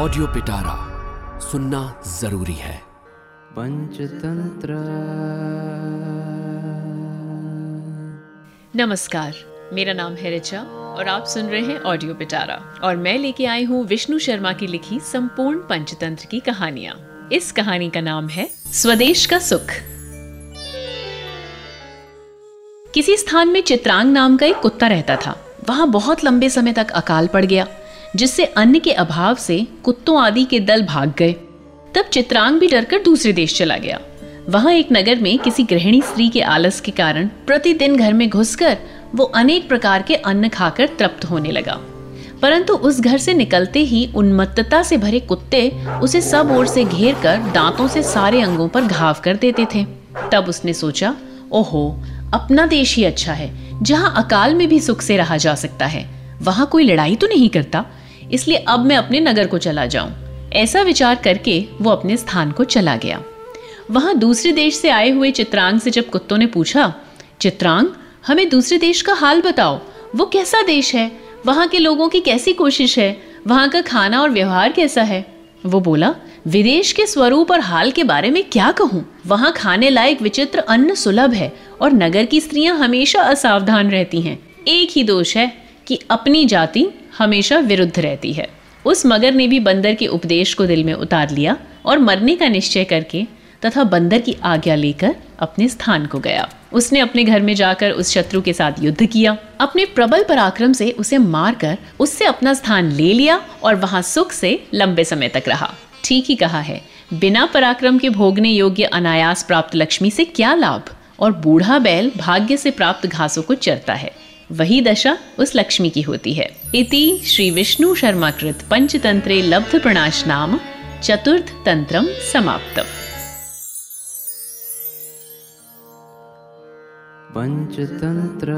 Audio पिटारा सुनना ज़रूरी है। पंचतंत्र। नमस्कार मेरा नाम है रिचा और आप सुन रहे हैं ऑडियो पिटारा और मैं लेके आई हूँ विष्णु शर्मा की लिखी संपूर्ण पंचतंत्र की कहानियाँ। इस कहानी का नाम है स्वदेश का सुख। किसी स्थान में चित्रांग नाम का एक कुत्ता रहता था। वहाँ बहुत लंबे समय तक अकाल पड़ गया। जिससे अन्न के अभाव से कुत्तों आदि के दल भाग गए। तब चित्रांग भी डरकर दूसरे देश चला गया। वहाँ एक नगर में किसी गृहिणी स्त्री के आलस के कारण प्रतिदिन घर में घुसकर वो अनेक प्रकार के अन्न खाकर तृप्त होने लगा। परंतु उस घर से निकलते ही उन्मत्तता से भरे कुत्ते उसे सब ओर से घेर कर दांतों से सारे अंगों पर घाव कर देते थे। तब उसने सोचा, ओहो, अपना देश ही अच्छा है, जहाँ अकाल में भी सुख से रहा जा सकता है। वहाँ कोई लड़ाई तो नहीं करता इसलिए अब मैं अपने नगर को चला जाऊँ। ऐसा विचार करके वो अपने स्थान को चला गया। वहाँ दूसरे देश से आए हुए चित्रांग से जब कुत्तों ने पूछा, चित्रांग, हमें दूसरे देश का हाल बताओ। वो कैसा देश है? वहाँ के लोगों की कैसी कोशिश है? वहाँ का खाना और व्यवहार कैसा है? वो बोला, विदेश के स्वरूप और हाल के बारे में क्या कहूँ? वहाँ खाने लायक विचित्र अन्न सुलभ है और नगर की स्त्रियाँ हमेशा असावधान रहती हैं। एक ही दोष है कि अपनी जाति हमेशा विरुद्ध रहती है। उस मगर ने भी बंदर के उपदेश को दिल में उतार लिया और मरने का निश्चय करके तथा बंदर की आज्ञा लेकर अपने स्थान को गया। उसने अपने घर में जाकर उस शत्रु के साथ युद्ध किया। अपने प्रबल पराक्रम से उसे मारकर उससे अपना स्थान ले लिया और वहाँ सुख से लंबे समय तक रहा। ठीक ही कहा है, बिना पराक्रम के भोगने योग्य अनायास प्राप्त लक्ष्मी से क्या लाभ? और बूढ़ा बैल भाग्य से प्राप्त घासों को चरता है। वही दशा उस लक्ष्मी की होती है। इति श्री विष्णु शर्मा कृत पंचतंत्रे लब्ध प्रणाश नाम चतुर्थ तंत्रम समाप्तम। पंचतंत्र।